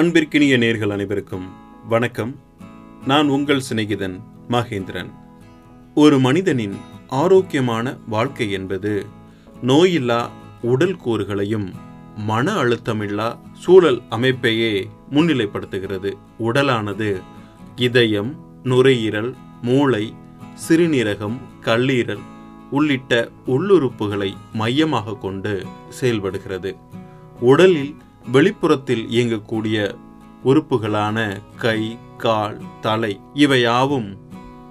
அன்பிற்கினிய நேர்கள் அனைவருக்கும் வணக்கம். நான் உங்கள் சிநேகிதன் மகேந்திரன். ஒரு மனிதனின் ஆரோக்கியமான வாழ்க்கை என்பது நோயில்லா உடல் கூறுகளையும் மன அழுத்தமில்லா சூழல் அமைப்பையே முன்னிலைப்படுத்துகிறது. உடலானது இதயம் நுரையீரல் மூளை சிறுநீரகம் கல்லீரல் உள்ளிட்ட உள்ளுறுப்புகளை மையமாக கொண்டு செயல்படுகிறது. உடலில் வெளிப்புறத்தில் இயங்கக்கூடிய உறுப்புகளான கை கால் தலை இவையாவும்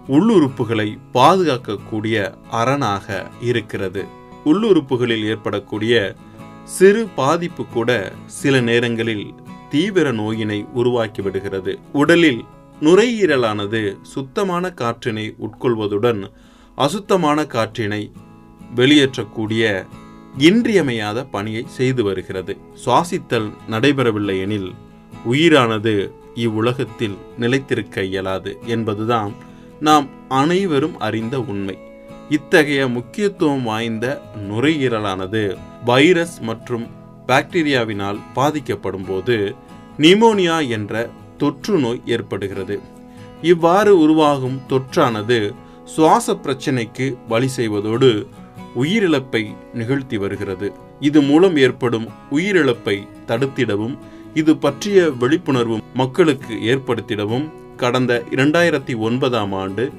உள்ளுறுப்புகளை பாதுகாக்கக்கூடிய அரணாக இருக்கிறது. உள்ளுறுப்புகளில் ஏற்படக்கூடிய சிறு பாதிப்பு கூட சில நேரங்களில் தீவிர நோயினை உருவாக்கி விடுகிறது. உடலில் நுரையீரலானது சுத்தமான காற்றினை உட்கொள்வதுடன் அசுத்தமான காற்றினை வெளியேற்றக்கூடிய இன்றியமையாத பணியை செய்து வருகிறது. சுவாசித்தல் நடைபெறவில்லை எனில் உயிரானது இவ்வுலகத்தில் நிலைத்திருக்க இயலாது என்பதுதான் நாம் அனைவரும் அறிந்த உண்மை. இத்தகைய முக்கியத்துவம் வாய்ந்த நுரையீரலானது வைரஸ் மற்றும் பாக்டீரியாவினால் பாதிக்கப்படும் போது நிமோனியா என்ற தொற்று நோய் ஏற்படுகிறது. இவ்வாறு உருவாகும் தொற்றானது சுவாச பிரச்சனைக்கு வழி செய்வதோடு உயிரிழப்பை நிகழ்த்தி வருகிறது. இது மூலம் ஏற்படும் உயிரிழப்பை தடுத்திடவும் இது பற்றிய விழிப்புணர்வு மக்களுக்கு ஏற்படுத்திடவும் கடந்த இரண்டாயிரத்தி ஒன்பதாம் ஆண்டு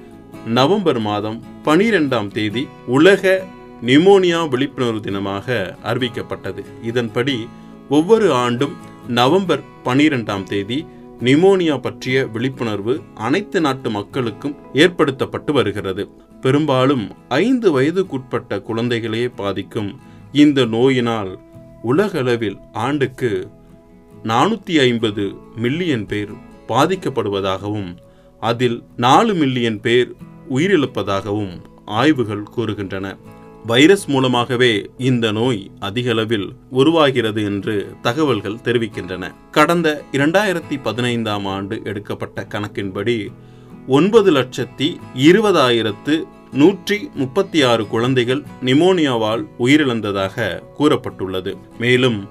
நவம்பர் மாதம் பனிரெண்டாம் தேதி உலக நிமோனியா விழிப்புணர்வு தினமாக அறிவிக்கப்பட்டது. இதன்படி ஒவ்வொரு ஆண்டும் நவம்பர் பனிரெண்டாம் தேதி நிமோனியா பற்றிய விழிப்புணர்வு அனைத்து நாட்டு மக்களுக்கும் ஏற்படுத்தப்பட்டு வருகிறது. பெரும்பாலும் ஐந்து வயதுக்குட்பட்ட குழந்தைகளே பாதிக்கும் இந்த நோயினால் உலகளவில் ஆண்டுக்கு நானூற்றி ஐம்பது மில்லியன் பேர் பாதிக்கப்படுவதாகவும் அதில் நாலு மில்லியன் பேர் உயிரிழப்பதாகவும் ஆய்வுகள் கூறுகின்றன. வைரஸ் மூலமாகவே இந்த நோய் அதிகளவில் உருவாகிறது என்று தகவல்கள் தெரிவிக்கின்றன. கடந்த இரண்டாயிரத்தி பதினைந்தாம் ஆண்டு எடுக்கப்பட்ட கணக்கின்படி ஒன்பது லட்சத்தி இருபதாயிரத்து நூற்றி முப்பத்தி ஆறு குழந்தைகள் நிமோனியாவால் உயிரிழந்ததாக கூறப்பட்டுள்ளது. மேலும்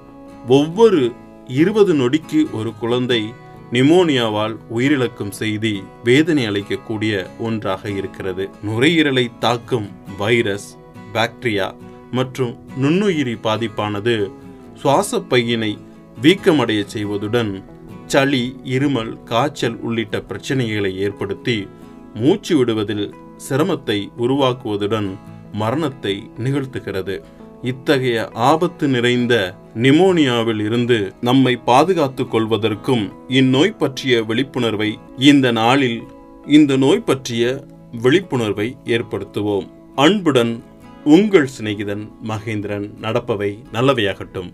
ஒவ்வொரு இருபது நொடிக்கு ஒரு குழந்தை நிமோனியாவால் உயிரிழக்கும் செய்தி வேதனை அளிக்கக்கூடிய ஒன்றாக இருக்கிறது. நுரையீரலை தாக்கும் வைரஸ் பாக்டீரியா மற்றும் நுண்ணுயிரி பாதிப்பானது சுவாச பையினை வீக்கமடைய செய்வதுடன் சளி இருமல் காய்ச்சல் உள்ளிட்ட பிரச்சனைகளை ஏற்படுத்தி மூச்சு விடுவதில் சிரமத்தை உருவாக்குவதுடன் மரணத்தை நிகழ்த்துகிறது. இத்தகைய ஆபத்து நிறைந்த நிமோனியாவில் இருந்து நம்மை பாதுகாத்துக் கொள்வதற்கும் இந்நோய் பற்றிய விழிப்புணர்வை இந்த நாளில் இந்த நோய் பற்றிய விழிப்புணர்வை ஏற்படுத்துவோம். அன்புடன் உங்கள் சிநேகிதன் மகேந்திரன். நடப்பவை நல்லவையாகட்டும்.